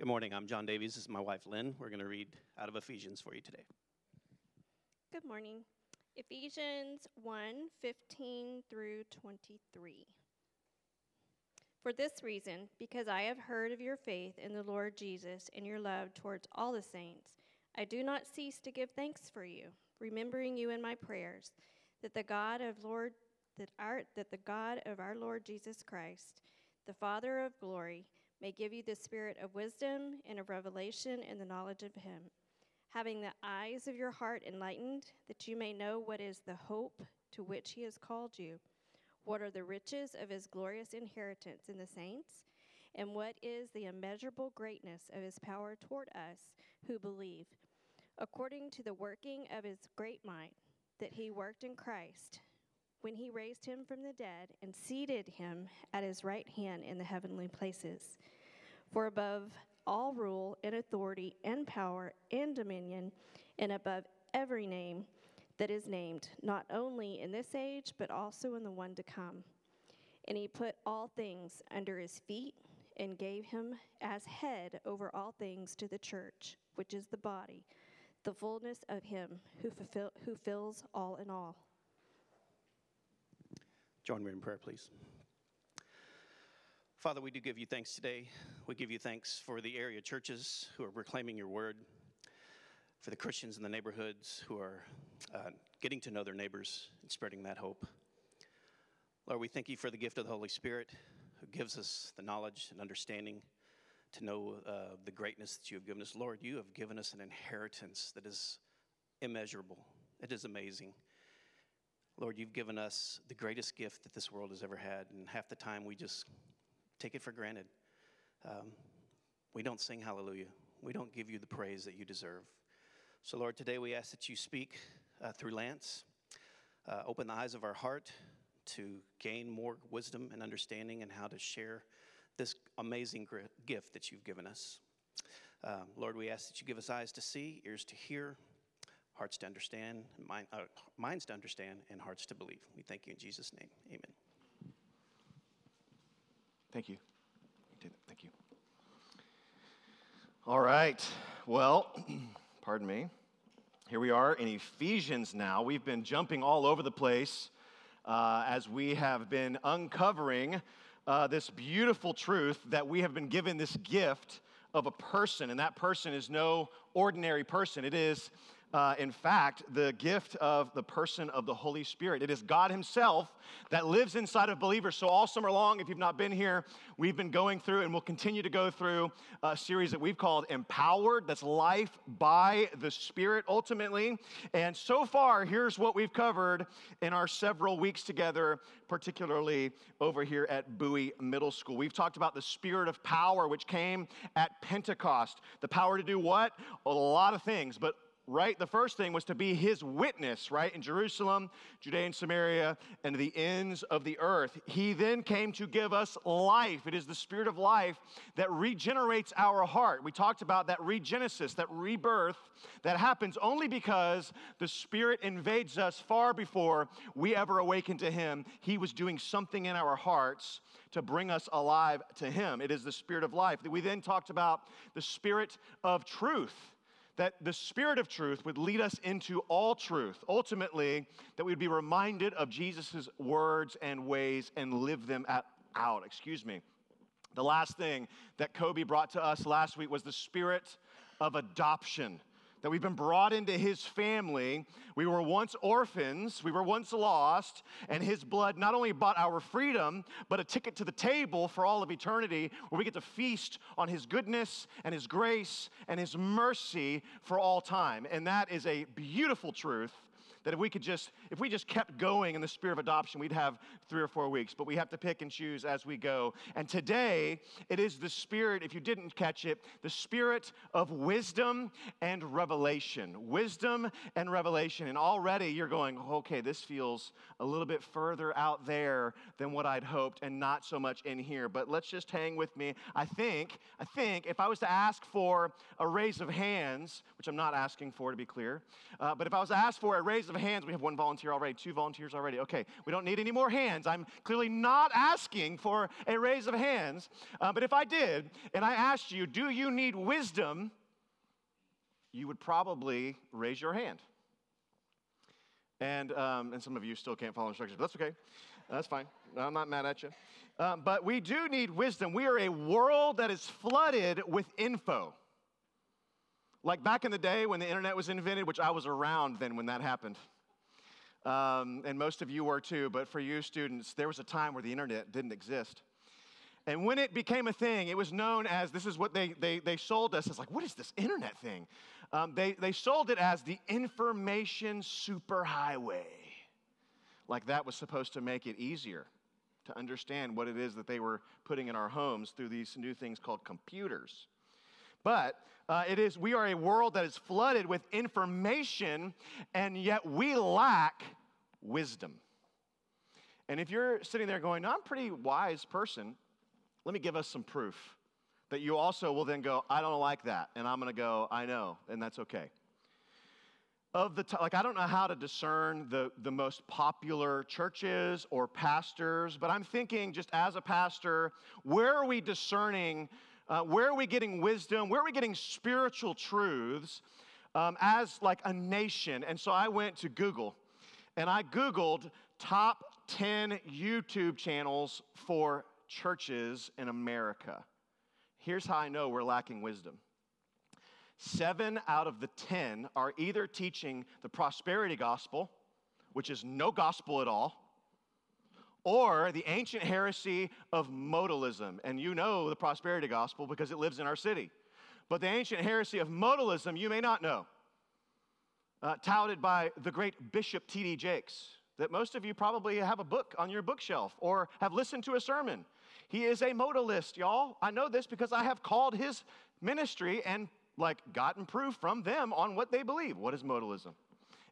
Good morning. I'm John Davies. This is my wife, Lynn. We're going to read out of Ephesians for you today. Good morning. Ephesians 1 15 through 23. For this reason, because I have heard of your faith in the Lord Jesus and your love towards all the saints, I do not cease to give thanks for you, remembering you in my prayers, that the God of Lord that our that the God of our Lord Jesus Christ, the Father of glory, may give you the spirit of wisdom and of revelation in the knowledge of him, having the eyes of your heart enlightened, that you may know what is the hope to which he has called you what are the riches of his glorious inheritance in the saints? And what is the immeasurable greatness of his power toward us who believe? According to the working of his great might that he worked in Christ, when he raised him from the dead and seated him at his right hand in the heavenly places. For above all rule and authority and power and dominion, and above every name, that is named, not only in this age, but also in the one to come. And he put all things under his feet and gave him as head over all things to the church, which is the body, the fullness of him who, fulfill, who fills all in all. Join me in prayer, please. Father, we do give you thanks today. We give you thanks for the area churches who are proclaiming your word for the Christians in the neighborhoods who are uh, getting to know their neighbors and spreading that hope. Lord, we thank you for the gift of the Holy Spirit who gives us the knowledge and understanding to know uh, the greatness that you have given us. Lord, you have given us an inheritance that is immeasurable, it is amazing. Lord, you've given us the greatest gift that this world has ever had, and half the time we just take it for granted. Um, we don't sing hallelujah. We don't give you the praise that you deserve. So, Lord, today we ask that you speak uh, through Lance, uh, open the eyes of our heart to gain more wisdom and understanding and how to share this amazing gift that you've given us. Um, Lord, we ask that you give us eyes to see, ears to hear, hearts to understand, mind, uh, minds to understand, and hearts to believe. We thank you in Jesus' name. Amen. Thank you. Thank you. All right. Well, pardon me. Here we are in Ephesians now. We've been jumping all over the place uh, as we have been uncovering uh, this beautiful truth that we have been given this gift of a person, and that person is no ordinary person. It is uh, in fact, the gift of the person of the Holy Spirit. It is God Himself that lives inside of believers. So, all summer long, if you've not been here, we've been going through and we'll continue to go through a series that we've called Empowered. That's life by the Spirit, ultimately. And so far, here's what we've covered in our several weeks together, particularly over here at Bowie Middle School. We've talked about the Spirit of power, which came at Pentecost. The power to do what? A lot of things, but right? The first thing was to be his witness, right? In Jerusalem, Judea and Samaria, and the ends of the earth. He then came to give us life. It is the spirit of life that regenerates our heart. We talked about that regenesis, that rebirth that happens only because the spirit invades us far before we ever awaken to him. He was doing something in our hearts to bring us alive to him. It is the spirit of life. We then talked about the spirit of truth that the Spirit of truth would lead us into all truth. Ultimately, that we'd be reminded of Jesus' words and ways and live them at, out. Excuse me. The last thing that Kobe brought to us last week was the spirit of adoption that we've been brought into his family. We were once orphans, we were once lost, and his blood not only bought our freedom, but a ticket to the table for all of eternity where we get to feast on his goodness and his grace and his mercy for all time. And that is a beautiful truth that if we could just if we just kept going in the spirit of adoption we'd have three or four weeks. But we have to pick and choose as we go. And today it is the spirit if you didn't catch it the spirit of wisdom and revelation. Wisdom and revelation. And already you're going okay this feels a little bit further out there than what i'd hoped and not so much in here. But let's just hang with me. I think i think if i was to ask for a raise of hands which i'm not asking for to be clear uh, but if i was to ask for a raise of hands. We have one volunteer already, two volunteers already. Okay, we don't need any more hands. I'm clearly not asking for a raise of hands. Uh, but if I did, and I asked you, do you need wisdom? You would probably raise your hand. And, um, and some of you still can't follow instructions, but that's okay. That's fine. I'm not mad at you. Um, but we do need wisdom. We are a world that is flooded with info. Like back in the day when the internet was invented, which I was around then when that happened. Um, and most of you were too, but for you students, there was a time where the internet didn't exist. And when it became a thing, it was known as this is what they, they, they sold us as like, what is this internet thing? Um, they, they sold it as the information superhighway. Like that was supposed to make it easier to understand what it is that they were putting in our homes through these new things called computers. But uh, it is, we are a world that is flooded with information, and yet we lack wisdom. And if you're sitting there going, no, I'm a pretty wise person, let me give us some proof that you also will then go, I don't like that. And I'm going to go, I know, and that's okay. Of the, t- like, I don't know how to discern the, the most popular churches or pastors, but I'm thinking just as a pastor, where are we discerning uh, where are we getting wisdom? Where are we getting spiritual truths um, as like a nation? And so I went to Google and I Googled top 10 YouTube channels for churches in America. Here's how I know we're lacking wisdom. Seven out of the 10 are either teaching the prosperity gospel, which is no gospel at all, or the ancient heresy of modalism. And you know the prosperity gospel because it lives in our city. But the ancient heresy of modalism, you may not know, uh, touted by the great Bishop T.D. Jakes, that most of you probably have a book on your bookshelf or have listened to a sermon. He is a modalist, y'all. I know this because I have called his ministry and like gotten proof from them on what they believe. What is modalism?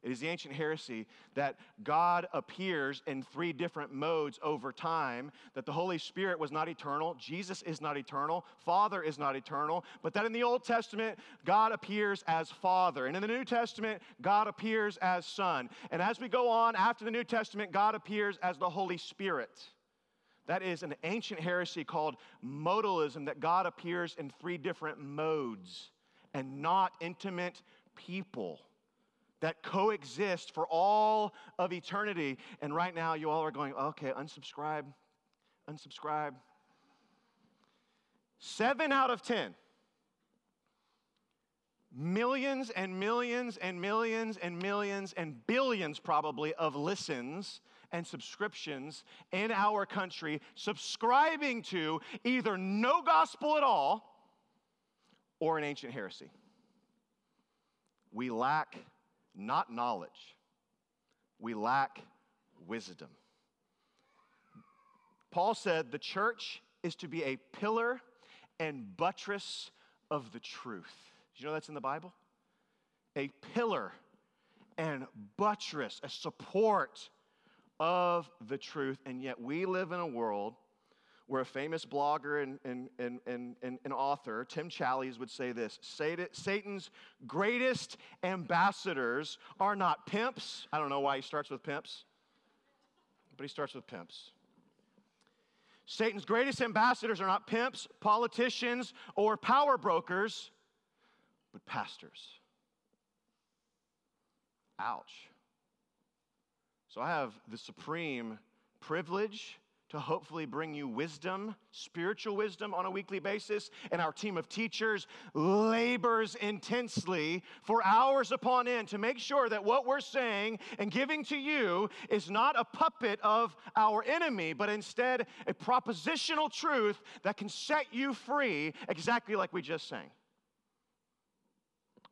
It is the ancient heresy that God appears in three different modes over time, that the Holy Spirit was not eternal, Jesus is not eternal, Father is not eternal, but that in the Old Testament, God appears as Father. And in the New Testament, God appears as Son. And as we go on after the New Testament, God appears as the Holy Spirit. That is an ancient heresy called modalism, that God appears in three different modes and not intimate people that coexist for all of eternity. And right now, you all are going, okay, unsubscribe, unsubscribe. Seven out of 10. Millions and millions and millions and millions and billions, probably, of listens and subscriptions in our country subscribing to either no gospel at all or an ancient heresy. We lack not knowledge. We lack wisdom. Paul said the church is to be a pillar and buttress of the truth. You know that's in the Bible? A pillar and buttress, a support of the truth. And yet we live in a world where a famous blogger and, and, and, and, and, and author, Tim Challies, would say this Satan's greatest ambassadors are not pimps. I don't know why he starts with pimps, but he starts with pimps. Satan's greatest ambassadors are not pimps, politicians, or power brokers, but pastors. Ouch. So I have the supreme privilege to hopefully bring you wisdom, spiritual wisdom on a weekly basis. And our team of teachers labors intensely for hours upon end to make sure that what we're saying and giving to you is not a puppet of our enemy, but instead a propositional truth that can set you free, exactly like we just sang.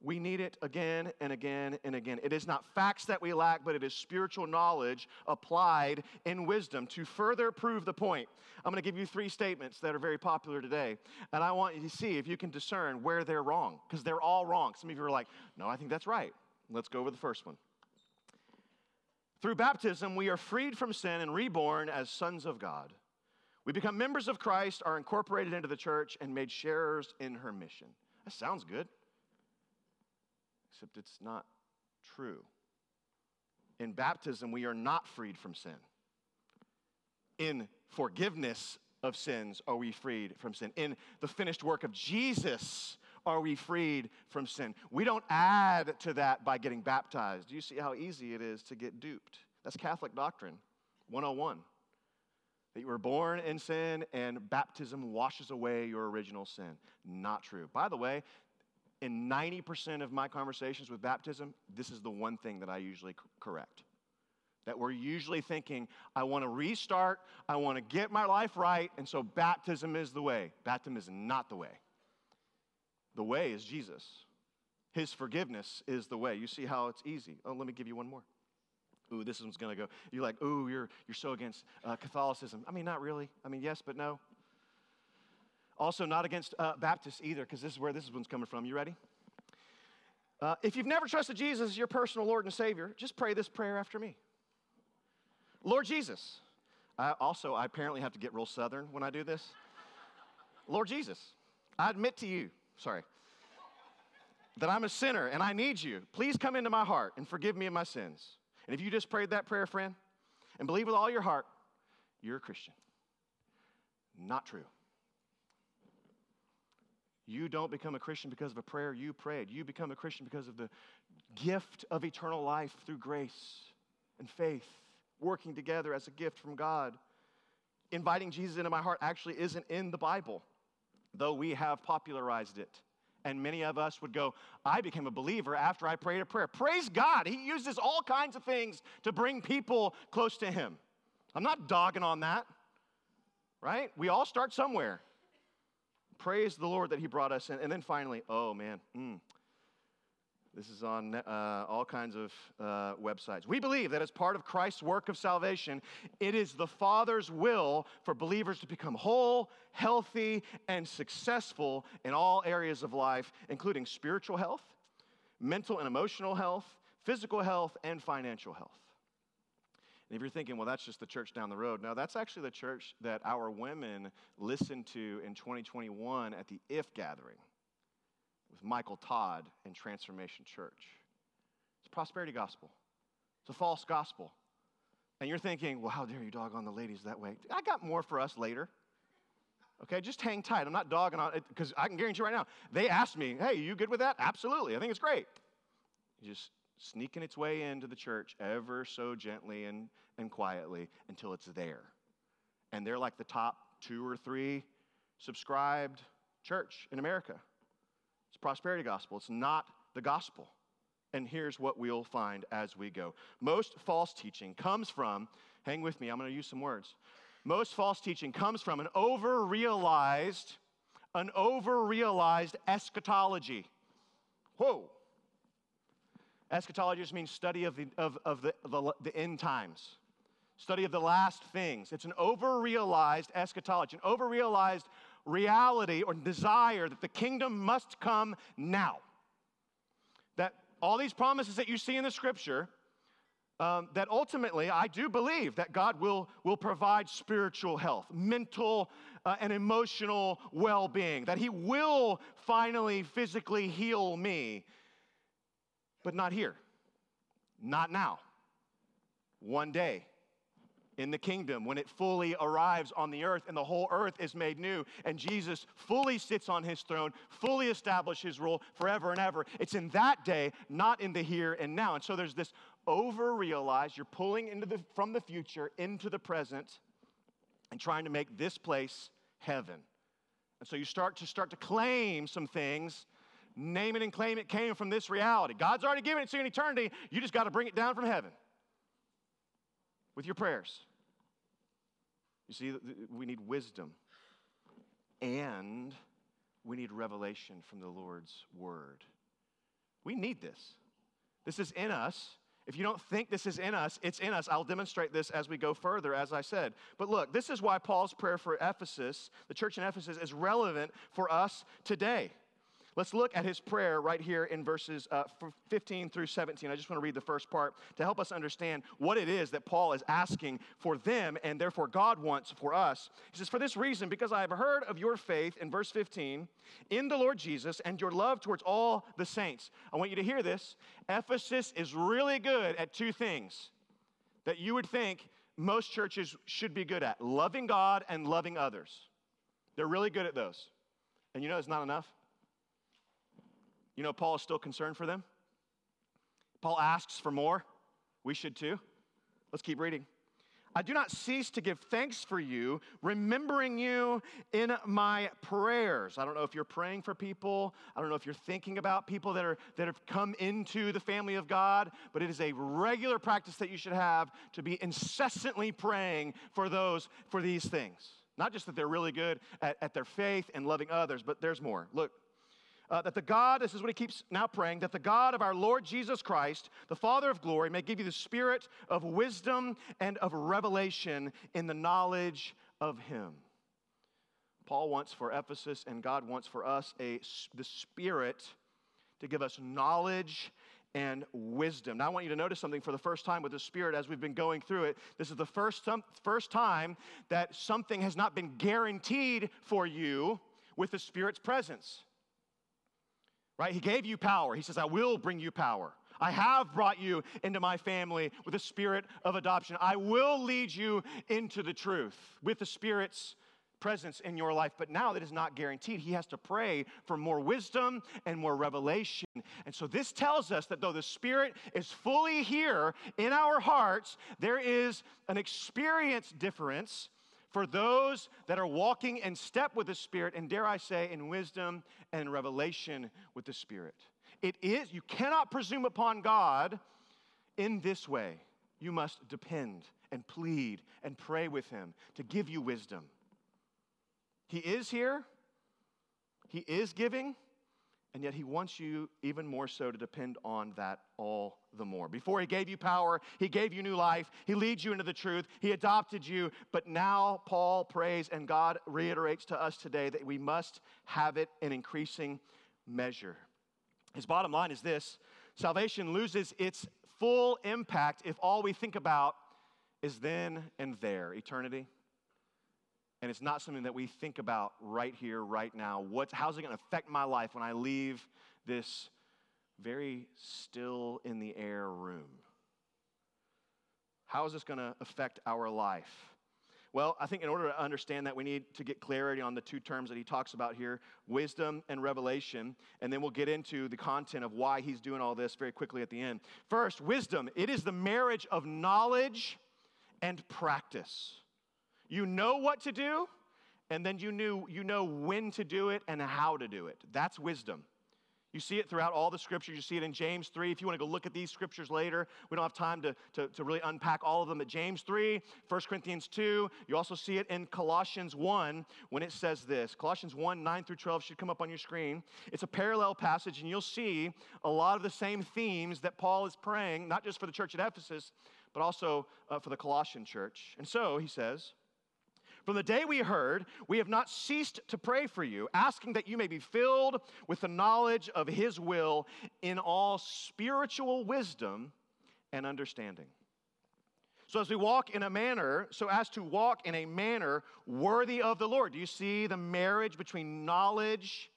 We need it again and again and again. It is not facts that we lack, but it is spiritual knowledge applied in wisdom. To further prove the point, I'm going to give you three statements that are very popular today. And I want you to see if you can discern where they're wrong, because they're all wrong. Some of you are like, no, I think that's right. Let's go over the first one. Through baptism, we are freed from sin and reborn as sons of God. We become members of Christ, are incorporated into the church, and made sharers in her mission. That sounds good except it's not true. In baptism, we are not freed from sin. In forgiveness of sins are we freed from sin. In the finished work of Jesus are we freed from sin. We don't add to that by getting baptized. Do you see how easy it is to get duped? That's Catholic doctrine 101. That you were born in sin and baptism washes away your original sin. Not true. By the way, in 90% of my conversations with baptism, this is the one thing that I usually correct. That we're usually thinking, I want to restart, I want to get my life right, and so baptism is the way. Baptism is not the way. The way is Jesus. His forgiveness is the way. You see how it's easy. Oh, let me give you one more. Ooh, this one's going to go. You're like, ooh, you're, you're so against uh, Catholicism. I mean, not really. I mean, yes, but no. Also, not against uh, Baptists either, because this is where this one's coming from. You ready? Uh, if you've never trusted Jesus as your personal Lord and Savior, just pray this prayer after me. Lord Jesus. I also, I apparently have to get real southern when I do this. Lord Jesus, I admit to you sorry, that I'm a sinner and I need you. Please come into my heart and forgive me of my sins. And if you just prayed that prayer, friend, and believe with all your heart, you're a Christian. Not true. You don't become a Christian because of a prayer you prayed. You become a Christian because of the gift of eternal life through grace and faith, working together as a gift from God. Inviting Jesus into my heart actually isn't in the Bible though we have popularized it. And many of us would go, I became a believer after I prayed a prayer. Praise God. He uses all kinds of things to bring people close to Him. I'm not dogging on that, right? We all start somewhere. Praise the Lord that He brought us in. And then finally, oh man, mm, this is on uh, all kinds of uh, websites. We believe that as part of Christ's work of salvation, it is the Father's will for believers to become whole, healthy, and successful in all areas of life, including spiritual health, mental and emotional health, physical health, and financial health. And if you're thinking, well, that's just the church down the road, no, that's actually the church that our women listened to in 2021 at the IF gathering with Michael Todd and Transformation Church. It's prosperity gospel, it's a false gospel. And you're thinking, well, how dare you dog on the ladies that way? I got more for us later. Okay, just hang tight. I'm not dogging on it because I can guarantee you right now. They asked me, hey, you good with that? Absolutely. I think it's great. Just sneaking its way into the church ever so gently and, and quietly until it's there. And they're like the top two or three subscribed church in America. It's prosperity gospel. It's not the gospel. And here's what we'll find as we go. Most false teaching comes from, hang with me, I'm going to use some words. Most false teaching comes from an over realized, an over realized eschatology. Whoa. Eschatology just means study of, the, of, of the, the, the end times, study of the last things. It's an over realized eschatology, an over realized reality or desire that the kingdom must come now. That all these promises that you see in the scripture, um, that ultimately I do believe that God will, will provide spiritual health, mental uh, and emotional well being, that He will finally physically heal me, but not here, not now, one day in the kingdom when it fully arrives on the earth and the whole earth is made new and Jesus fully sits on his throne, fully establishes his rule forever and ever. It's in that day, not in the here and now. And so there's this over realized, you're pulling into the, from the future into the present and trying to make this place heaven. And so you start to start to claim some things, name it and claim it came from this reality. God's already given it to you in eternity. You just got to bring it down from heaven with your prayers. You see, we need wisdom and we need revelation from the Lord's word. We need this. This is in us. If you don't think this is in us, it's in us. I'll demonstrate this as we go further, as I said. But look, this is why Paul's prayer for Ephesus, the church in Ephesus, is relevant for us today. Let's look at his prayer right here in verses uh, 15 through 17. I just want to read the first part to help us understand what it is that Paul is asking for them and therefore God wants for us. He says, For this reason, because I have heard of your faith, in verse 15, in the Lord Jesus and your love towards all the saints. I want you to hear this. Ephesus is really good at two things that you would think most churches should be good at loving God and loving others. They're really good at those. And you know it's not enough? You know, Paul is still concerned for them. Paul asks for more. We should too. Let's keep reading. I do not cease to give thanks for you, remembering you in my prayers. I don't know if you're praying for people. I don't know if you're thinking about people that, are, that have come into the family of God, but it is a regular practice that you should have to be incessantly praying for those, for these things. Not just that they're really good at, at their faith and loving others, but there's more. Look, uh, that the God, this is what he keeps now praying, that the God of our Lord Jesus Christ, the Father of glory, may give you the spirit of wisdom and of revelation in the knowledge of him. Paul wants for Ephesus and God wants for us a, the spirit to give us knowledge and wisdom. Now, I want you to notice something for the first time with the Spirit as we've been going through it. This is the first, first time that something has not been guaranteed for you with the Spirit's presence right? He gave you power. He says, I will bring you power. I have brought you into my family with the spirit of adoption. I will lead you into the truth with the Spirit's presence in your life. But now that is not guaranteed. He has to pray for more wisdom and more revelation. And so this tells us that though the Spirit is fully here in our hearts, there is an experience difference for those that are walking in step with the Spirit, and dare I say, in wisdom and revelation with the Spirit. It is, you cannot presume upon God in this way. You must depend and plead and pray with Him to give you wisdom. He is here, He is giving, and yet he wants you even more so to depend on that all the more. Before he gave you power, he gave you new life, he leads you into the truth, he adopted you, but now Paul prays and God reiterates to us today that we must have it in increasing measure. His bottom line is this salvation loses its full impact if all we think about is then and there, eternity and it's not something that we think about right here, right now. What's, how's it going to affect my life when I leave this very still in the air room? How is this going to affect our life? Well, I think in order to understand that, we need to get clarity on the two terms that he talks about here wisdom and revelation. And then we'll get into the content of why he's doing all this very quickly at the end. First, wisdom it is the marriage of knowledge and practice. You know what to do, and then you, knew, you know when to do it and how to do it. That's wisdom. You see it throughout all the scriptures. You see it in James 3. If you want to go look at these scriptures later, we don't have time to, to, to, really unpack all of them. At James 3, 1 Corinthians 2, you also see it in Colossians 1 when it says this. Colossians 1, 9 through 12 should come up on your screen. It's a parallel passage, and you'll see a lot of the same themes that Paul is praying, not just for the church at Ephesus, but also uh, for the Colossian church. And so he says, from the day we heard, we have not ceased to pray for you, asking that you may be filled with the knowledge of His will in all spiritual wisdom and understanding. So, as we walk in a manner, so as to walk in a manner worthy of the Lord. Do you see the marriage between knowledge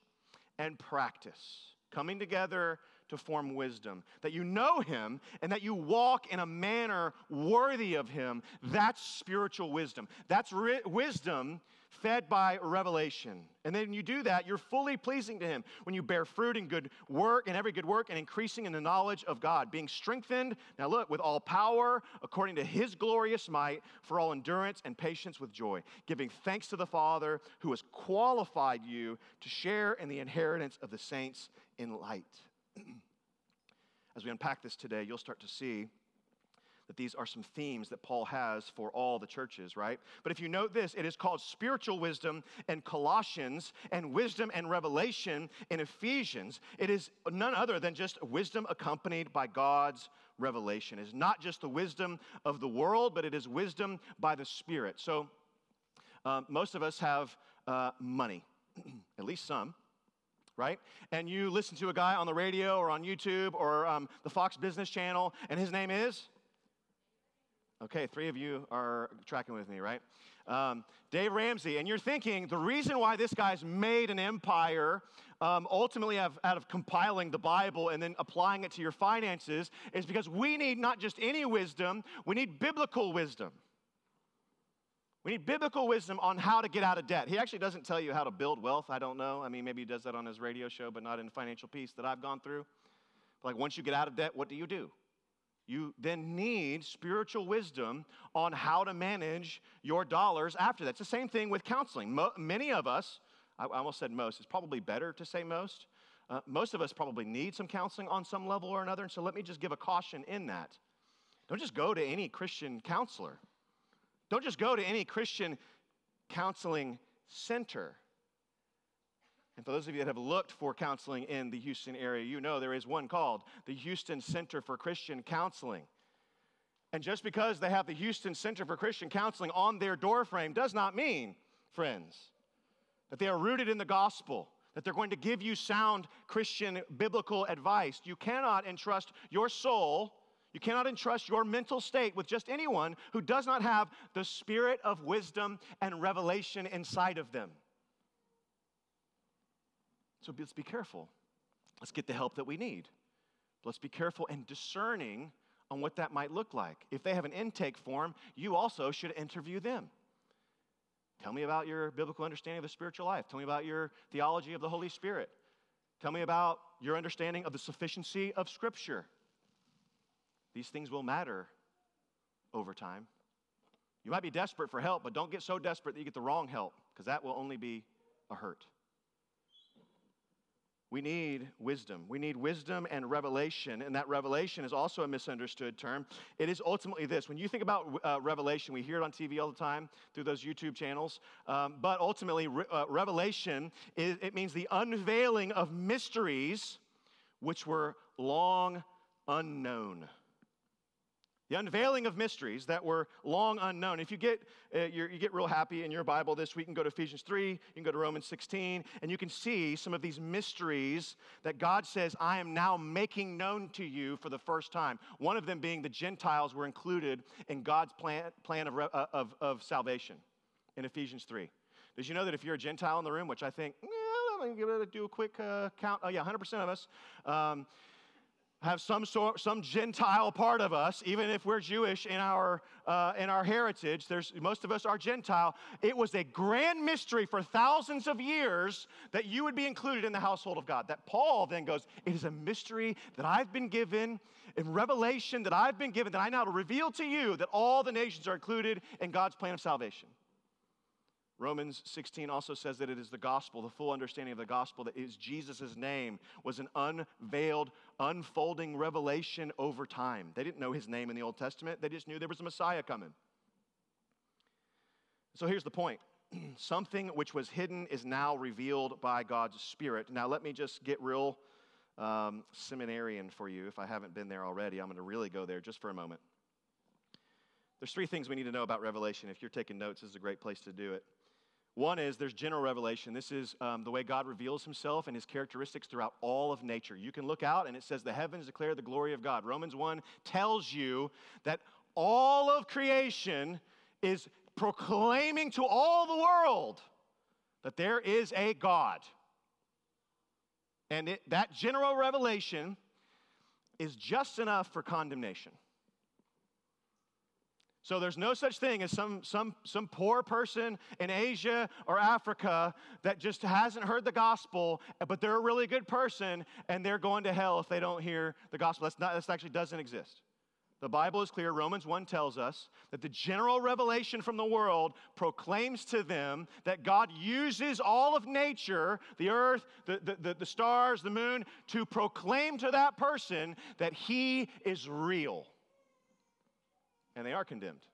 and practice coming together to form wisdom, that you know Him and that you walk in a manner worthy of Him. That's spiritual wisdom. That's ri- wisdom fed by revelation. And then you do that, you're fully pleasing to Him when you bear fruit in good work and every good work and increasing in the knowledge of God, being strengthened, now look, with all power according to His glorious might for all endurance and patience with joy, giving thanks to the Father who has qualified you to share in the inheritance of the saints in light. As we unpack this today, you'll start to see that these are some themes that Paul has for all the churches, right? But if you note this, it is called spiritual wisdom in Colossians and wisdom and revelation in Ephesians. It is none other than just wisdom accompanied by God's revelation. It is not just the wisdom of the world, but it is wisdom by the Spirit. So um, most of us have uh, money, at least some right? And you listen to a guy on the radio or on YouTube or um, the Fox Business Channel, and his name is? Okay, three of you are tracking with me, right? Um, Dave Ramsey, and you're thinking the reason why this guy's made an empire, um, ultimately out of, out of compiling the Bible and then applying it to your finances, is because we need not just any wisdom, we need biblical wisdom. We need biblical wisdom on how to get out of debt. He actually doesn't tell you how to build wealth. I don't know. I mean, maybe he does that on his radio show, but not in Financial Peace that I've gone through. Like, once you get out of debt, what do you do? You then need spiritual wisdom on how to manage your dollars after that. It's the same thing with counseling. Mo- many of us, I almost said most, it's probably better to say most. Uh, most of us probably need some counseling on some level or another. And so let me just give a caution in that. Don't just go to any Christian counselor, don't just go to any Christian counseling center. And for those of you that have looked for counseling in the Houston area, you know there is one called the Houston Center for Christian Counseling. And just because they have the Houston Center for Christian Counseling on their doorframe does not mean, friends, that they are rooted in the gospel, that they're going to give you sound Christian biblical advice. You cannot entrust your soul, you cannot entrust your mental state with just anyone who does not have the spirit of wisdom and revelation inside of them. So let's be careful. Let's get the help that we need. Let's be careful and discerning on what that might look like. If they have an intake form, you also should interview them. Tell me about your biblical understanding of the spiritual life. Tell me about your theology of the Holy Spirit. Tell me about your understanding of the sufficiency of Scripture. These things will matter over time. You might be desperate for help, but don't get so desperate that you get the wrong help, because that will only be a hurt. We need wisdom. We need wisdom and revelation, and that revelation is also a misunderstood term. It is ultimately this. When you think about uh, revelation, we hear it on TV all the time through those YouTube channels, um, but ultimately, re- uh, revelation, is, it means the unveiling of mysteries which were long unknown. The unveiling of mysteries that were long unknown. If you get, uh, you get real happy in your Bible this week, you can go to Ephesians 3, you can go to Romans 16, and you can see some of these mysteries that God says, I am now making known to you for the first time. One of them being the Gentiles were included in God's plan, plan of, uh, of, of salvation in Ephesians 3. Did you know that if you're a Gentile in the room, which I think, yeah, let me do a quick uh, count. Oh, yeah, 100% of us. Um, have some sort, some Gentile part of us, even if we're Jewish in our uh, in our heritage. There's most of us are Gentile. It was a grand mystery for thousands of years that you would be included in the household of God. That Paul then goes, it is a mystery that I've been given in revelation that I've been given that I now reveal to you that all the nations are included in God's plan of salvation. Romans 16 also says that it is the gospel, the full understanding of the gospel, that is Jesus' name was an unveiled, unfolding revelation over time. They didn't know his name in the Old Testament, they just knew there was a Messiah coming. So here's the point something which was hidden is now revealed by God's Spirit. Now, let me just get real um, seminarian for you. If I haven't been there already, I'm going to really go there just for a moment. There's three things we need to know about Revelation. If you're taking notes, this is a great place to do it. One is there's general revelation. This is um, the way God reveals himself and his characteristics throughout all of nature. You can look out and it says, The heavens declare the glory of God. Romans 1 tells you that all of creation is proclaiming to all the world that there is a God. And it, that general revelation is just enough for condemnation. So there's no such thing as some, some, some poor person in Asia or Africa that just hasn't heard the gospel, but they're a really good person and they're going to hell if they don't hear the gospel. That's not, that actually doesn't exist. The Bible is clear. Romans 1 tells us that the general revelation from the world proclaims to them that God uses all of nature, the earth, the, the, the, the stars, the moon, to proclaim to that person that he is real and they are condemned.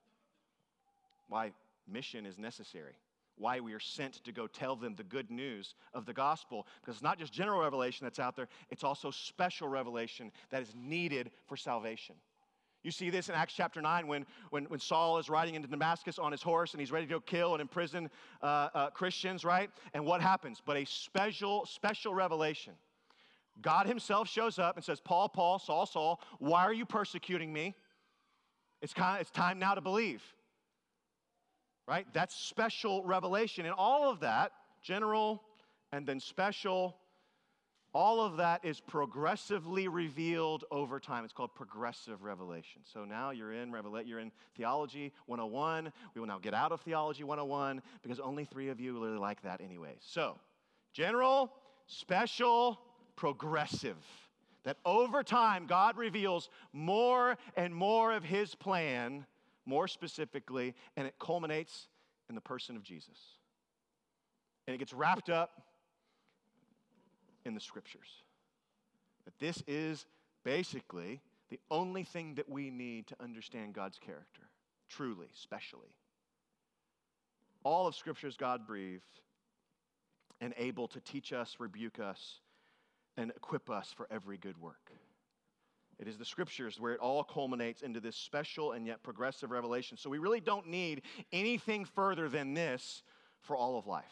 Why mission is necessary. Why we are sent to go tell them the good news of the gospel. Because it's not just general revelation that's out there, it's also special revelation that is needed for salvation. You see this in Acts chapter 9 when, when, when Saul is riding into Damascus on his horse and he's ready to go kill and imprison uh, uh, Christians, right? And what happens? But a special, special revelation. God himself shows up and says, Paul, Paul, Saul, Saul, why are you persecuting me? It's, kind of, it's time now to believe. Right? That's special revelation. And all of that, general and then special, all of that is progressively revealed over time. It's called progressive revelation. So now you're in Revela- you're in theology 101. We will now get out of theology 101 because only three of you really like that anyway. So, general, special, progressive. That over time, God reveals more and more of His plan, more specifically, and it culminates in the person of Jesus. And it gets wrapped up in the scriptures. That this is basically the only thing that we need to understand God's character, truly, specially. All of scripture is God breathed and able to teach us, rebuke us, and equip us for every good work. It is the scriptures where it all culminates into this special and yet progressive revelation. So we really don't need anything further than this for all of life.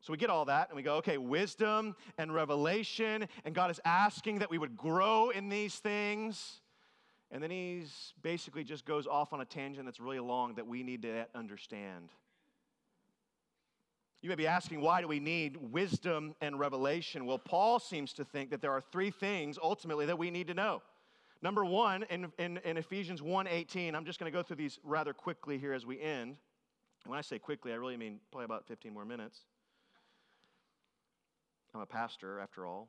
So we get all that and we go, okay, wisdom and revelation, and God is asking that we would grow in these things. And then he's basically just goes off on a tangent that's really long that we need to understand. You may be asking, why do we need wisdom and revelation? Well, Paul seems to think that there are three things ultimately that we need to know. Number one, in, in, in Ephesians 1.18, I'm just going to go through these rather quickly here as we end. And when I say quickly, I really mean probably about 15 more minutes. I'm a pastor, after all.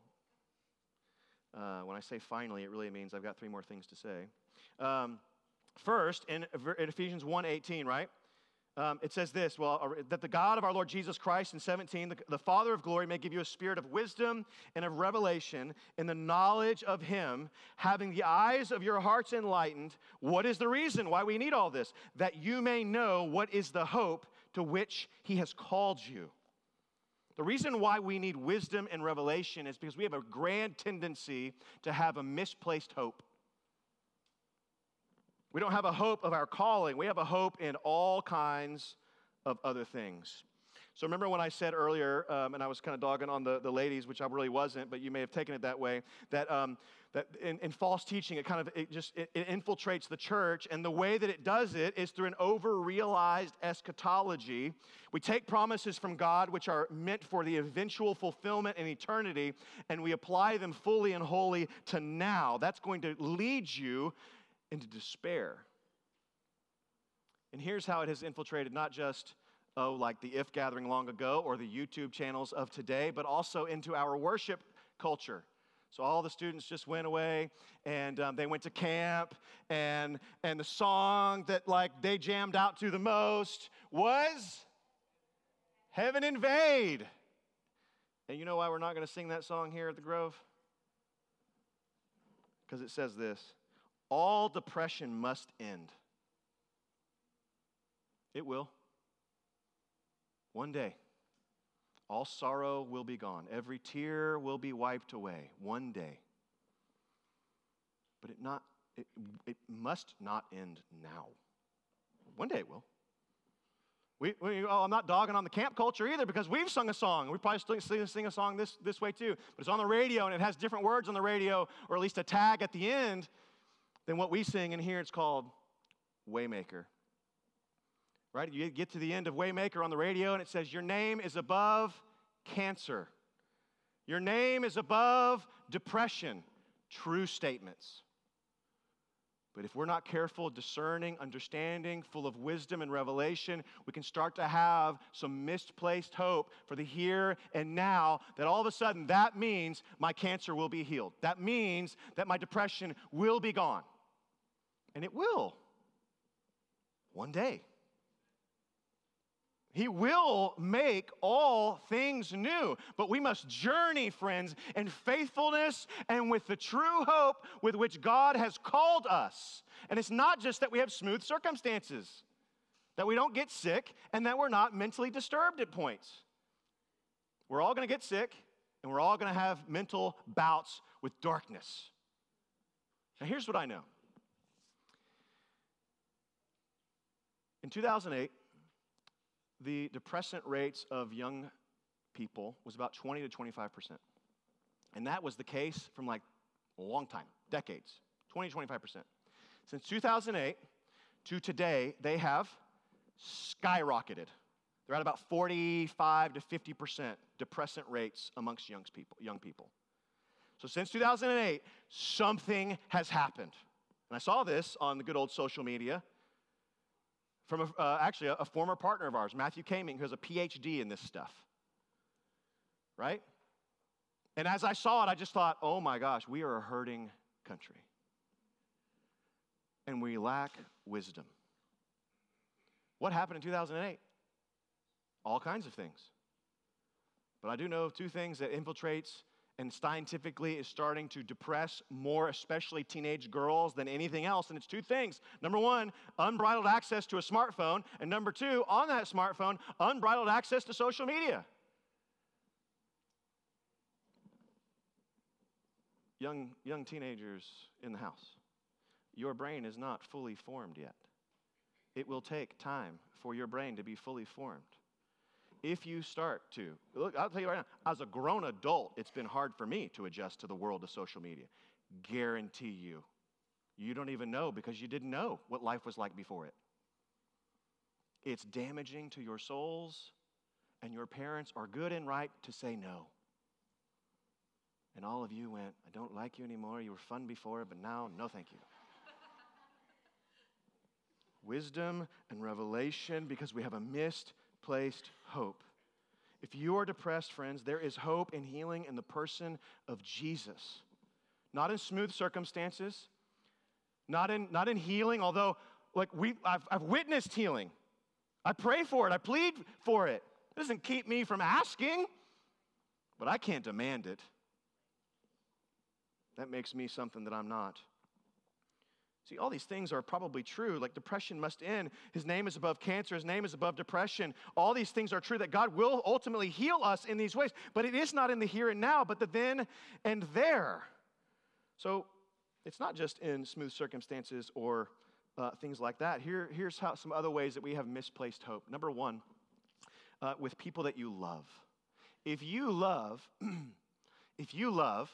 Uh, when I say finally, it really means I've got three more things to say. Um, first, in, in Ephesians 1.18, right? Um, it says this well, uh, that the God of our Lord Jesus Christ in 17, the, the, Father of glory, may give you a spirit of wisdom and of revelation in the knowledge of Him, having the eyes of your hearts enlightened. What is the reason why we need all this? That you may know what is the hope to which He has called you. The reason why we need wisdom and revelation is because we have a grand tendency to have a misplaced hope. We don't have a hope of our calling, we have a hope in all kinds of other things. So remember when I said earlier, um, and I was kind of dogging on the, the ladies, which I really wasn't, but you may have taken it that way, that, um, that in, in, false teaching, it kind of, it just, it, it infiltrates the church. And the way that it does it is through an over-realized eschatology. We take promises from God, which are meant for the eventual fulfillment in eternity, and we apply them fully and wholly to now. That's going to lead you into despair. And here's how it has infiltrated not just, oh, like the If gathering long ago or the YouTube channels of today, but also into our worship culture. So all the students just went away and um, they went to camp, and, and the song that like they jammed out to the most was Heaven Invade. And you know why we're not going to sing that song here at the Grove? Because it says this all depression must end. It will. One day, all sorrow will be gone. Every tear will be wiped away. One day. But it, not, it, it must not end now. One day it will. We, we, oh, I'm not dogging on the camp culture either because we've sung a song. We probably still sing, sing a song this, this way too. But it's on the radio and it has different words on the radio or at least a tag at the end than what we sing in here. It's called Waymaker. Right? You get to the end of Waymaker on the radio and it says, Your name is above cancer. Your name is above depression. True statements. But if we're not careful, discerning, understanding, full of wisdom and revelation, we can start to have some misplaced hope for the here and now that all of a sudden that means my cancer will be healed. That means that my depression will be gone. And it will. One day. He will make all things new. But we must journey, friends, in faithfulness and with the true hope with which God has called us. And it's not just that we have smooth circumstances, that we don't get sick, and that we're not mentally disturbed at points. We're all going to get sick, and we're all going to have mental bouts with darkness. Now, here's what I know. In 2008, the depressant rates of young people was about 20 to 25 percent. And that was the case from like a long time, decades, 20, to 25 percent. Since 2008 to today, they have skyrocketed. They're at about 45 to 50 percent depressant rates amongst young people. Young people. So since 2008, something has happened. And I saw this on the good old social media from a, uh, actually a, a, former partner of ours, Matthew Kaming, who has a PhD in this stuff. Right? And as I saw it, I just thought, oh my gosh, we are a hurting country. And we lack wisdom. What happened in 2008? All kinds of things. But I do know two things that infiltrates and scientifically is starting to depress more, especially teenage girls, than anything else. And it's two things. Number one, unbridled access to a smartphone. And number two, on that smartphone, unbridled access to social media. Young, young teenagers in the house, your brain is not fully formed yet. It will take time for your brain to be fully formed if you start to, look, I'll tell you right now, as a grown adult, it's been hard for me to adjust to the world of social media. Guarantee you, you don't even know because you didn't know what life was like before it. It's damaging to your souls, and your parents are good and right to say no. And all of you went, I don't like you anymore. You were fun before, but now, no thank you. Wisdom and revelation because we have a missed misplaced hope. If you are depressed, friends, there is hope and healing in the person of Jesus. Not in smooth circumstances, not in, not in healing, although like we I've, I've witnessed healing. I pray for it, I plead for it. It doesn't keep me from asking, but I can't demand it. That makes me something that I'm not. See, all these things are probably true. Like depression must end. His name is above cancer. His name is above depression. All these things are true that God will ultimately heal us in these ways. But it is not in the here and now, but the then and there. So it's not just in smooth circumstances or uh, things like that. Here, here's how, some other ways that we have misplaced hope. Number one, uh, with people that you love. If you love, if you love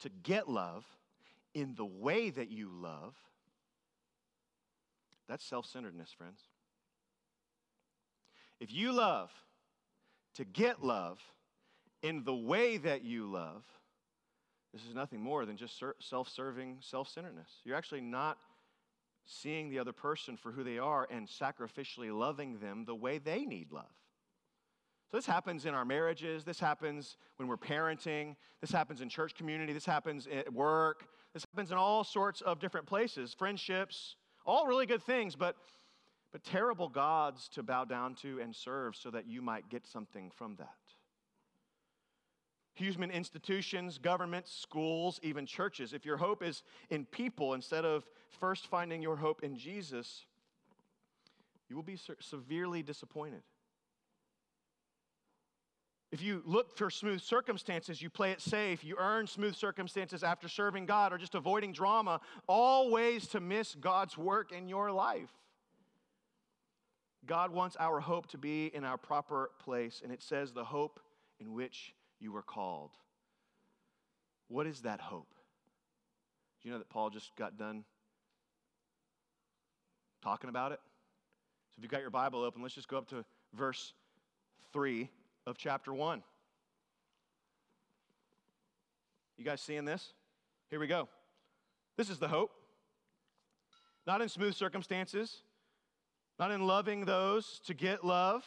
to get love, in the way that you love, that's self centeredness, friends. If you love to get love in the way that you love, this is nothing more than just self serving self centeredness. You're actually not seeing the other person for who they are and sacrificially loving them the way they need love. So, this happens in our marriages. This happens when we're parenting. This happens in church community. This happens at work. This happens in all sorts of different places, friendships, all really good things, but, but terrible gods to bow down to and serve so that you might get something from that. Human institutions, governments, schools, even churches. If your hope is in people instead of first finding your hope in Jesus, you will be severely disappointed. If you look for smooth circumstances, you play it safe, you earn smooth circumstances after serving God or just avoiding drama, all ways to miss God's work in your life. God wants our hope to be in our proper place, and it says the hope in which you were called. What is that hope? Do you know that Paul just got done talking about it? So if you've got your Bible open, let's just go up to verse 3 of chapter 1. You guys seeing this? Here we go. This is the hope. Not in smooth circumstances, not in loving those to get love,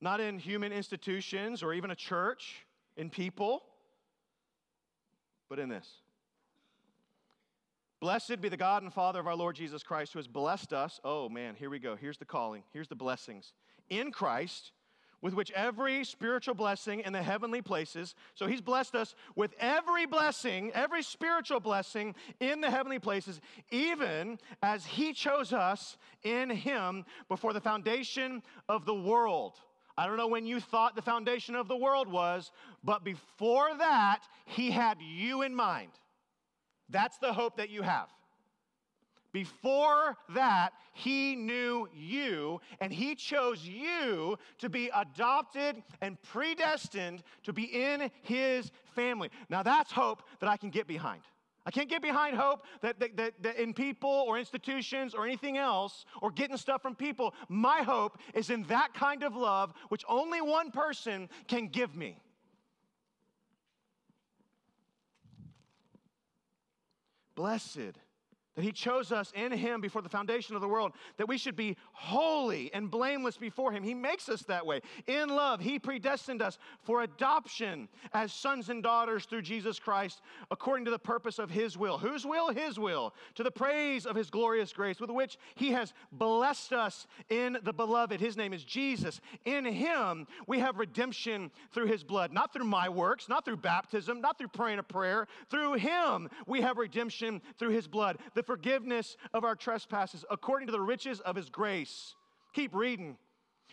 not in human institutions or even a church, in people, but in this. Blessed be the God and Father of our Lord Jesus Christ, who has blessed us. Oh man, here we go. Here's the calling. Here's the blessings. In Christ with which every spiritual blessing in the heavenly places, so he's blessed us with every blessing, every spiritual blessing in the heavenly places, even as he chose us in him before the foundation of the world. I don't know when you thought the foundation of the world was, but before that, he had you in mind. That's the hope that you have. Before that, he knew you, and he chose you to be adopted and predestined to be in his family. Now, that's hope that I can get behind. I can't get behind hope that, that, that, that, in people or institutions or anything else or getting stuff from people. My hope is in that kind of love which only one person can give me. Blessed that He chose us in Him before the foundation of the world, that we should be holy and blameless before Him. He makes us that way. In love, He predestined us for adoption as sons and daughters through Jesus Christ, according to the purpose of His will. Whose will? His will. To the praise of His glorious grace, with which He has blessed us in the beloved. His name is Jesus. In Him, we have redemption through His blood, not through my works, not through baptism, not through praying a prayer. Through Him, we have redemption through His blood. The forgiveness of our trespasses according to the riches of his grace. Keep reading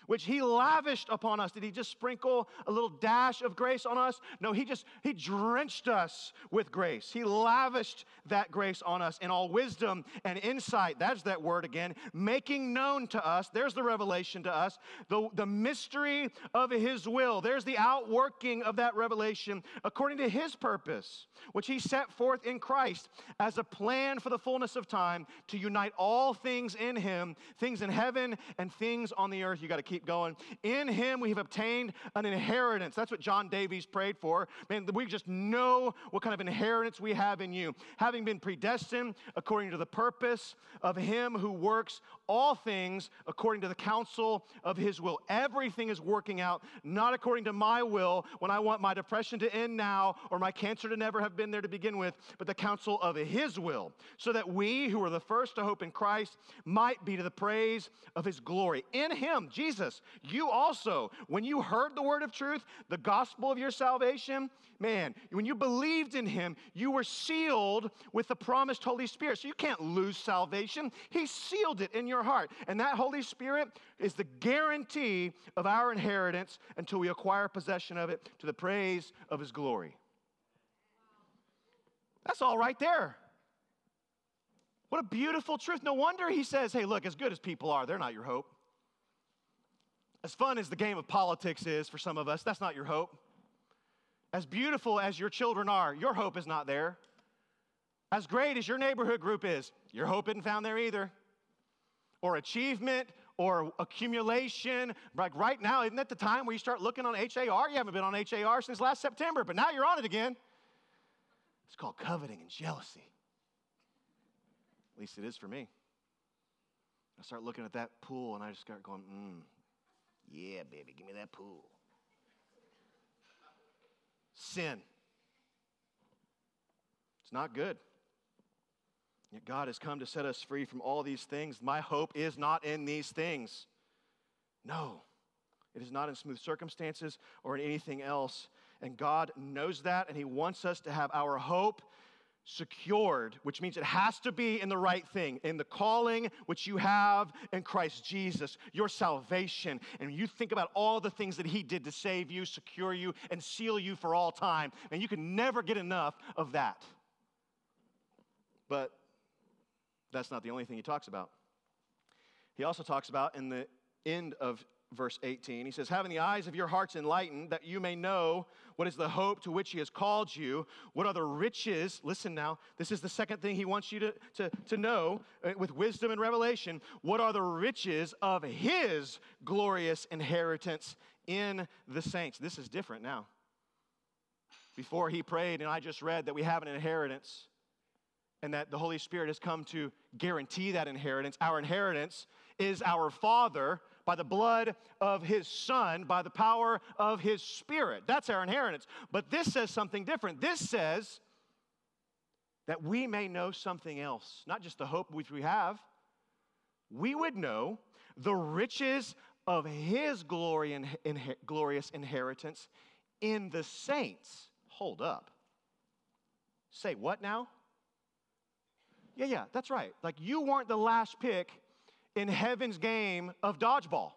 which he lavished upon us. Did he just sprinkle a little dash of grace on us? No, he just he drenched us with grace. He lavished that grace on us in all wisdom and insight. That's that word again. Making known to us, there's the revelation to us, the, the mystery of his will. There's the outworking of that revelation according to his purpose, which he set forth in Christ as a plan for the fullness of time to unite all things in him, things in heaven and things on the earth. You got to keep keep going. In him we have obtained an inheritance. That's what John Davies prayed for. Man, we just know what kind of inheritance we have in you. Having been predestined according to the purpose of him who works all things according to the counsel of his will. Everything is working out not according to my will when I want my depression to end now or my cancer to never have been there to begin with, but the counsel of his will, so that we who are the first to hope in Christ might be to the praise of his glory. In him, Jesus you also, when you heard the word of truth, the gospel of your salvation, man, when you believed in him, you were sealed with the promised Holy Spirit. So you can't lose salvation. He sealed it in your heart. And that Holy Spirit is the guarantee of our inheritance until we acquire possession of it to the praise of his glory. That's all right there. What a beautiful truth. No wonder he says, hey, look, as good as people are, they're not your hope. As fun as the game of politics is for some of us, that's not your hope. As beautiful as your children are, your hope is not there. As great as your neighborhood group is, your hope isn't found there either. Or achievement or accumulation. Like right now, isn't that the time where you start looking on HAR? You haven't been on HAR since last September, but now you're on it again. It's called coveting and jealousy. At least it is for me. I start looking at that pool and I just start going, mm, yeah, baby, give me that pool. Sin. It's not good. Yet God has come to set us free from all these things. My hope is not in these things. No, it is not in smooth circumstances or in anything else. And God knows that, and He wants us to have our hope secured, which means it has to be in the right thing, in the calling which you have in Christ Jesus, your salvation. And you think about all the things that He did to save you, secure you, and seal you for all time, and you can never get enough of that. But that's not the only thing He talks about. He also talks about in the end of verse 18. He says, Having the eyes of your hearts enlightened, that you may know what is the hope to which he has called you, what are the riches. Listen now, this is the second thing he wants you to, to, to know uh, with wisdom and revelation. What are the riches of his glorious inheritance in the saints? This is different now. Before he prayed, and I just read that we have an inheritance and that the Holy Spirit has come to guarantee that inheritance. Our inheritance is our Father by the blood of his son, by the power of his spirit. That's our inheritance. But this says something different. This says that we may know something else, not just the hope which we have. We would know the riches of his glory and glorious inheritance in the saints. Hold up. Say what now? Yeah, yeah, that's right. Like you weren't the last pick in heaven's game of dodgeball.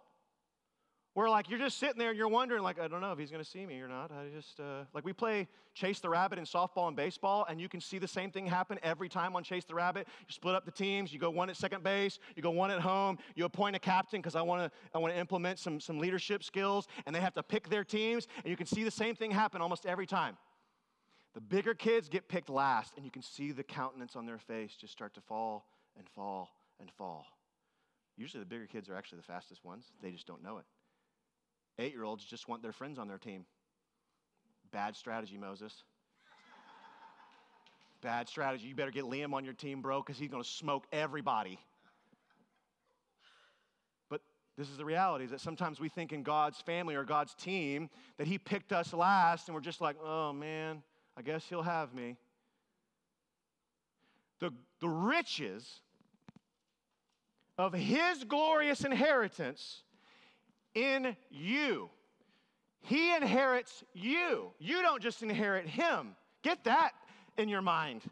where like you're just sitting there and you're wondering like i don't know if he's going to see me or not. I just uh, like we play chase the rabbit in softball and baseball and you can see the same thing happen every time on chase the rabbit. You split up the teams you go one at second base you go one at home you appoint a captain because i want to i want to implement some some leadership skills and they have to pick their teams and you can see the same thing happen almost every time. The bigger kids get picked last and you can see the countenance on their face just start to fall and fall and fall usually the bigger kids are actually the fastest ones they just don't know it Eight year olds just want their friends on their team. Bad strategy, Moses. Bad strategy. You better get Liam on your team, bro, because he's going to smoke everybody. But this is the reality is that sometimes we think in God's family or God's team that He picked us last and we're just like, oh man, I guess He'll have me. The, the riches of His glorious inheritance in you. He inherits you. You don't just inherit him. Get that in your mind.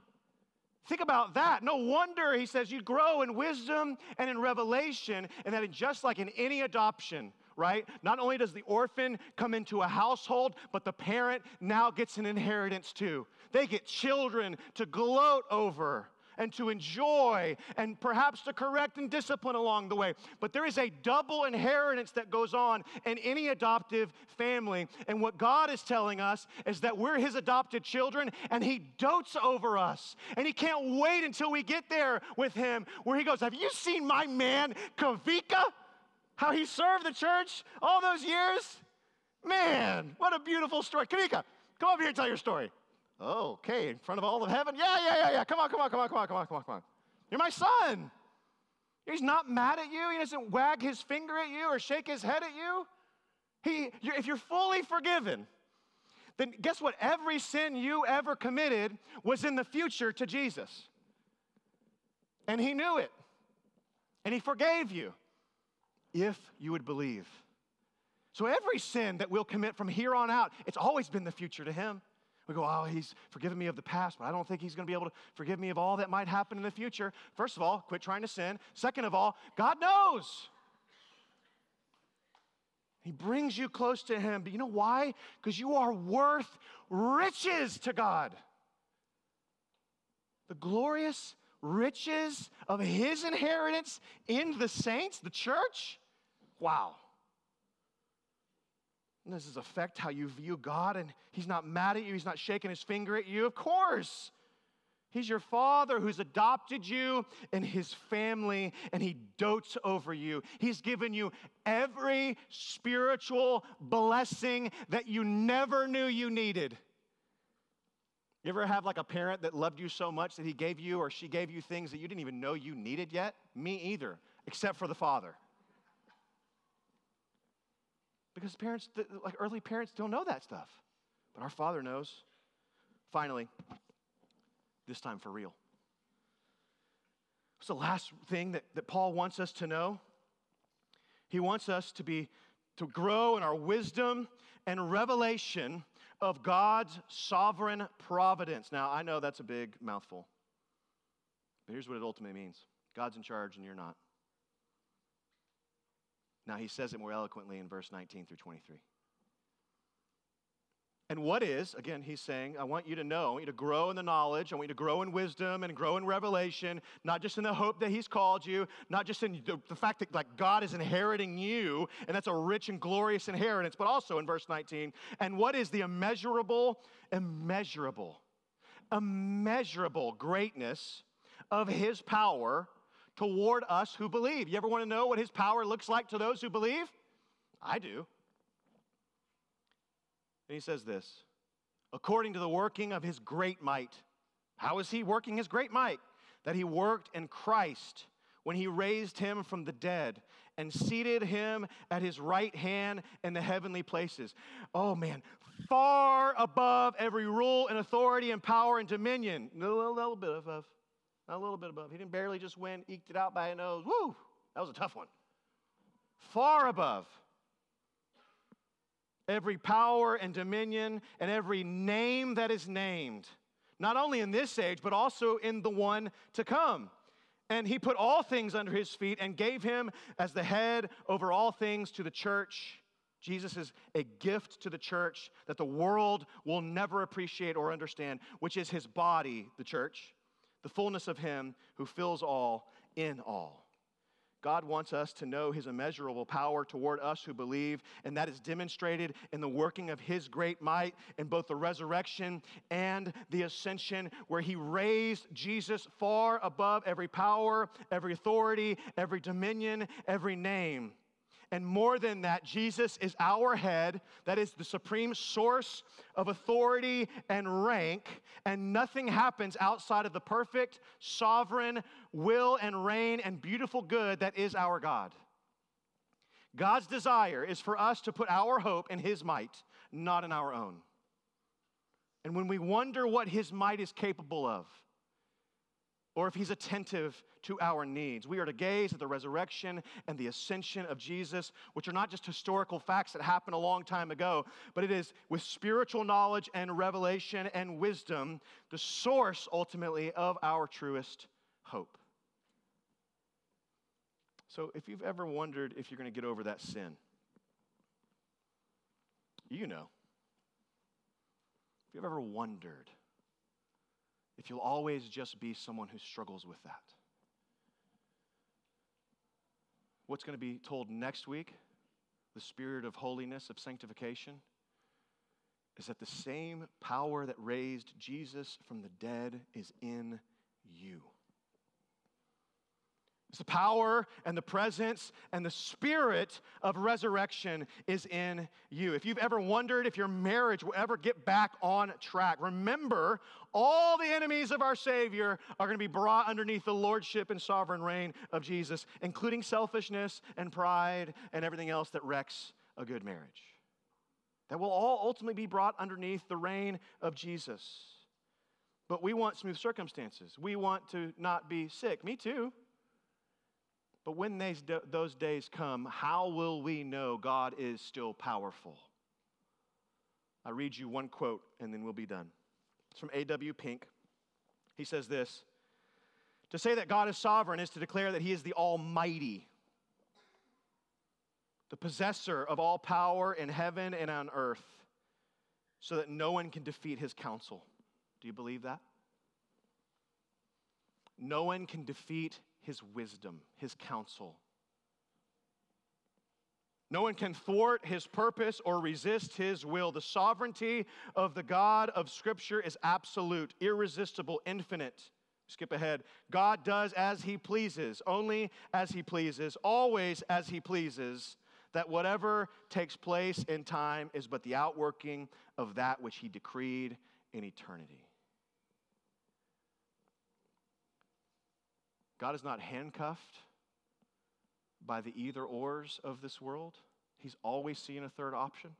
Think about that. No wonder he says you grow in wisdom and in revelation, and that just like in any adoption, right? Not only does the orphan come into a household, but the parent now gets an inheritance too. They get children to gloat over and to enjoy and perhaps to correct and discipline along the way. But there is a double inheritance that goes on in any adoptive family. And what God is telling us is that we're His adopted children and He dotes over us. And He can't wait until we get there with Him where He goes, Have you seen my man, Kavika? How he served the church all those years? Man, what a beautiful story. Kavika, come over here and tell your story. Okay, in front of all of heaven? Yeah, yeah, yeah, yeah. Come on, come on, come on, come on, come on, come on, come on. You're my son. He's not mad at you. He doesn't wag his finger at you or shake his head at you. He, you're, if you're fully forgiven, then guess what? Every sin you ever committed was in the future to Jesus. And he knew it. And he forgave you if you would believe. So every sin that we'll commit from here on out, it's always been the future to him. We go, oh, he's forgiven me of the past, but I don't think he's going to be able to forgive me of all that might happen in the future. First of all, quit trying to sin. Second of all, God knows. He brings you close to him. But you know why? Because you are worth riches to God. The glorious riches of his inheritance in the saints, the church. Wow. And does this affect how you view God? And He's not mad at you, He's not shaking His finger at you. Of course. He's your father who's adopted you and his family and he dotes over you. He's given you every spiritual blessing that you never knew you needed. You ever have like a parent that loved you so much that he gave you or she gave you things that you didn't even know you needed yet? Me either, except for the father. Because parents, like early parents, don't know that stuff. But our Father knows. Finally, this time for real. What's the last thing that, that Paul wants us to know? He wants us to be to grow in our wisdom and revelation of God's sovereign providence. Now, I know that's a big mouthful. But here's what it ultimately means God's in charge and you're not. Now, he says it more eloquently in verse 19 through 23. And what is, again, he's saying, I want you to know, I want you to grow in the knowledge, I want you to grow in wisdom and grow in revelation, not just in the hope that he's called you, not just in the, the, fact that like God is inheriting you, and that's a rich and glorious inheritance, but also in verse 19. And what is the immeasurable, immeasurable, immeasurable greatness of his power toward us who believe. You ever want to know what his power looks like to those who believe? I do. And he says this according to the working of his great might. How is he working his great might? That he worked in Christ when he raised him from the dead and seated him at his right hand in the heavenly places. Oh man, far above every rule and authority and power and dominion. A little, little bit of, a little bit above. He didn't barely just win, eked it out by a nose. Woo! That was a tough one. Far above every power and dominion and every name that is named, not only in this age, but also in the one to come. And he put all things under his feet and gave him as the head over all things to the church, Jesus is a gift to the church that the world will never appreciate or understand, which is his body, the church, the fullness of him who fills all in all. God wants us to know his immeasurable power toward us who believe, and that is demonstrated in the working of his great might in both the resurrection and the ascension, where he raised Jesus far above every power, every authority, every dominion, every name. And more than that, Jesus is our head, that is the supreme source of authority and rank, and nothing happens outside of the perfect, sovereign will and reign and beautiful good that is our God. God's desire is for us to put our hope in His might, not in our own. And when we wonder what His might is capable of, or if he's attentive to our needs. We are to gaze at the resurrection and the ascension of Jesus, which are not just historical facts that happened a long time ago, but it is with spiritual knowledge and revelation and wisdom the source ultimately of our truest hope. So, if you've ever wondered if you're going to get over that sin, you know. If you've ever wondered if you'll always just be someone who struggles with that. What's going to be told next week, the spirit of holiness, of sanctification, is that the same power that raised Jesus from the dead is in you. It's the power and the presence and the spirit of resurrection is in you. If you've ever wondered if your marriage will ever get back on track, remember all the enemies of our Savior are going to be brought underneath the lordship and sovereign reign of Jesus, including selfishness and pride and everything else that wrecks a good marriage. That will all ultimately be brought underneath the reign of Jesus. But we want smooth circumstances. We want to not be sick. Me too. But when those days come, how will we know God is still powerful? I read you one quote and then we'll be done. It's from A.W. Pink. He says this To say that God is sovereign is to declare that He is the Almighty, the possessor of all power in heaven and on earth, so that no one can defeat His counsel. Do you believe that? No one can defeat his wisdom, his counsel. No one can thwart his purpose or resist his will. The sovereignty of the God of Scripture is absolute, irresistible, infinite. Skip ahead. God does as he pleases, only as he pleases, always as he pleases, that whatever takes place in time is but the outworking of that which he decreed in eternity. God is not handcuffed by the either ors of this world. He's always seeing a third option.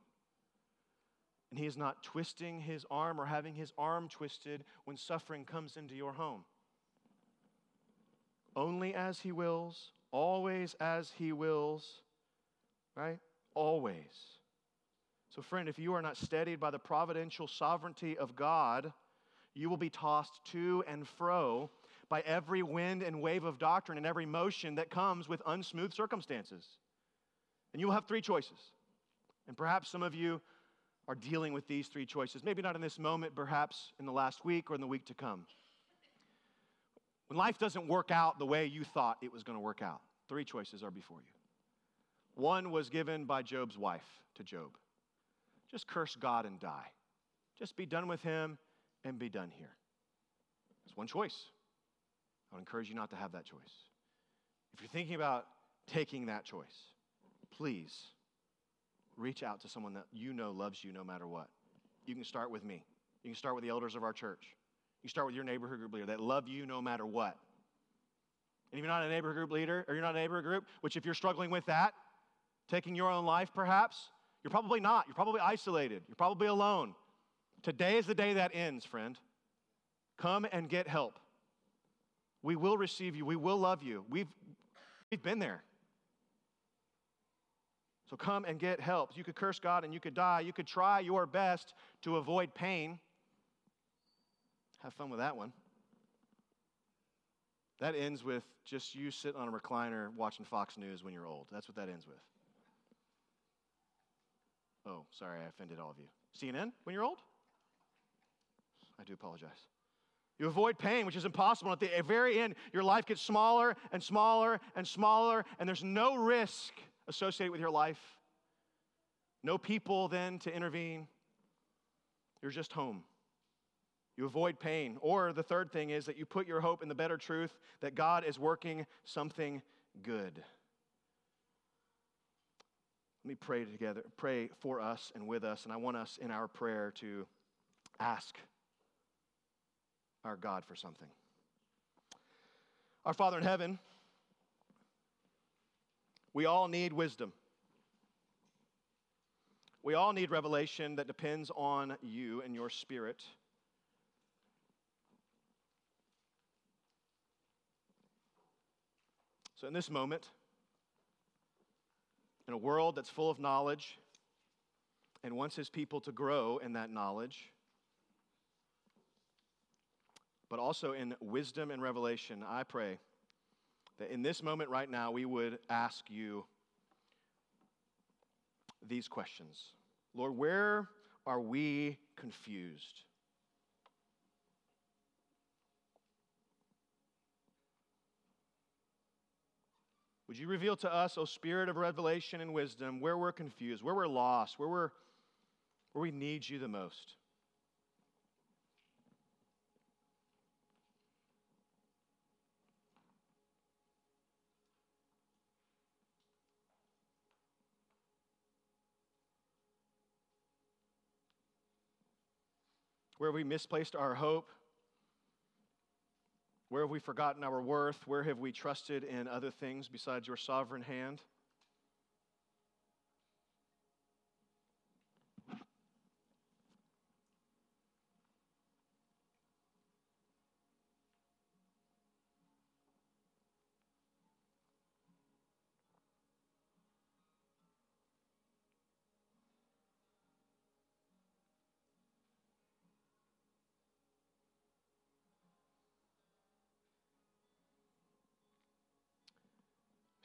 And He is not twisting His arm or having His arm twisted when suffering comes into your home. Only as He wills, always as He wills, right? Always. So, friend, if you are not steadied by the providential sovereignty of God, you will be tossed to and fro by every wind and wave of doctrine and every motion that comes with unsmooth circumstances. And you will have three choices. And perhaps some of you are dealing with these three choices. Maybe not in this moment, perhaps in the last week or in the week to come. When life doesn't work out the way you thought it was going to work out, three choices are before you. One was given by Job's wife to Job just curse God and die. Just be done with him and be done here. It's one choice. I would encourage you not to have that choice. If you're thinking about taking that choice, please reach out to someone that you know loves you no matter what. You can start with me. You can start with the elders of our church. You start with your neighborhood group leader that love you no matter what. And if you're not a neighborhood group leader or you're not a neighborhood group, which if you're struggling with that, taking your own life perhaps, you're probably not. You're probably isolated. You're probably alone. Today is the day that ends, friend. Come and get help. We will receive you. We will love you. We've, we've been there. So come and get help. You could curse God and you could die. You could try your best to avoid pain. Have fun with that one. That ends with just you sitting on a recliner watching Fox News when you're old. That's what that ends with. Oh, sorry, I offended all of you. CNN when you're old? I do apologize. You avoid pain, which is impossible. At the very end, your life gets smaller and smaller and smaller, and there's no risk associated with your life. No people then to intervene. You're just home. You avoid pain. Or the third thing is that you put your hope in the better truth that God is working something good. Let me pray together, pray for us and with us, and I want us in our prayer to ask our God for something. Our Father in heaven, we all need wisdom. We all need revelation that depends on you and your spirit. So, in this moment, in a world that's full of knowledge and wants his people to grow in that knowledge, but also in wisdom and revelation, I pray that in this moment right now we would ask you these questions Lord, where are we confused? Would you reveal to us, O Spirit of revelation and wisdom, where we're confused, where we're lost, where, we're, where we need you the most? Where have we misplaced our hope? Where have we forgotten our worth? Where have we trusted in other things besides your sovereign hand?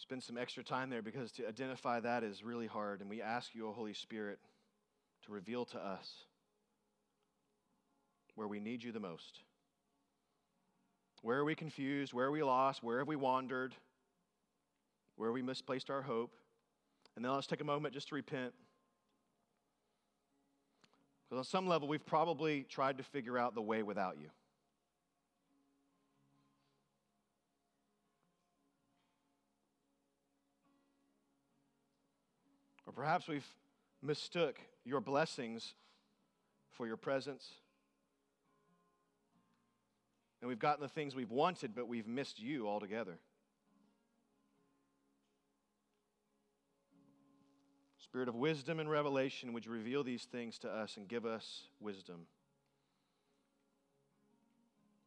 Spend some extra time there because to identify that is really hard. And we ask you, O Holy Spirit, to reveal to us where we need you the most. Where are we confused? Where are we lost? Where have we wandered? Where we misplaced our hope? And then let's take a moment just to repent. Because on some level, we've probably tried to figure out the way without you. Or perhaps we've mistook your blessings for your presence. And we've gotten the things we've wanted, but we've missed you altogether. Spirit of wisdom and revelation, would you reveal these things to us and give us wisdom?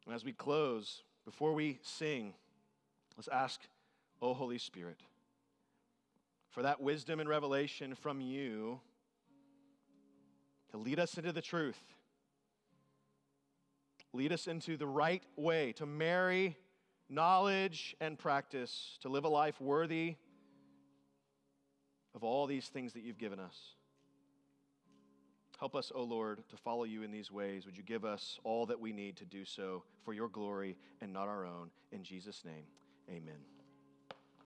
And as we close, before we sing, let's ask, O Holy Spirit, for that wisdom and revelation from you to lead us into the truth, lead us into the right way, to marry knowledge and practice, to live a life worthy of all these things that you've given us. Help us, O oh Lord, to follow you in these ways. Would you give us all that we need to do so for your glory and not our own? In Jesus' name, amen.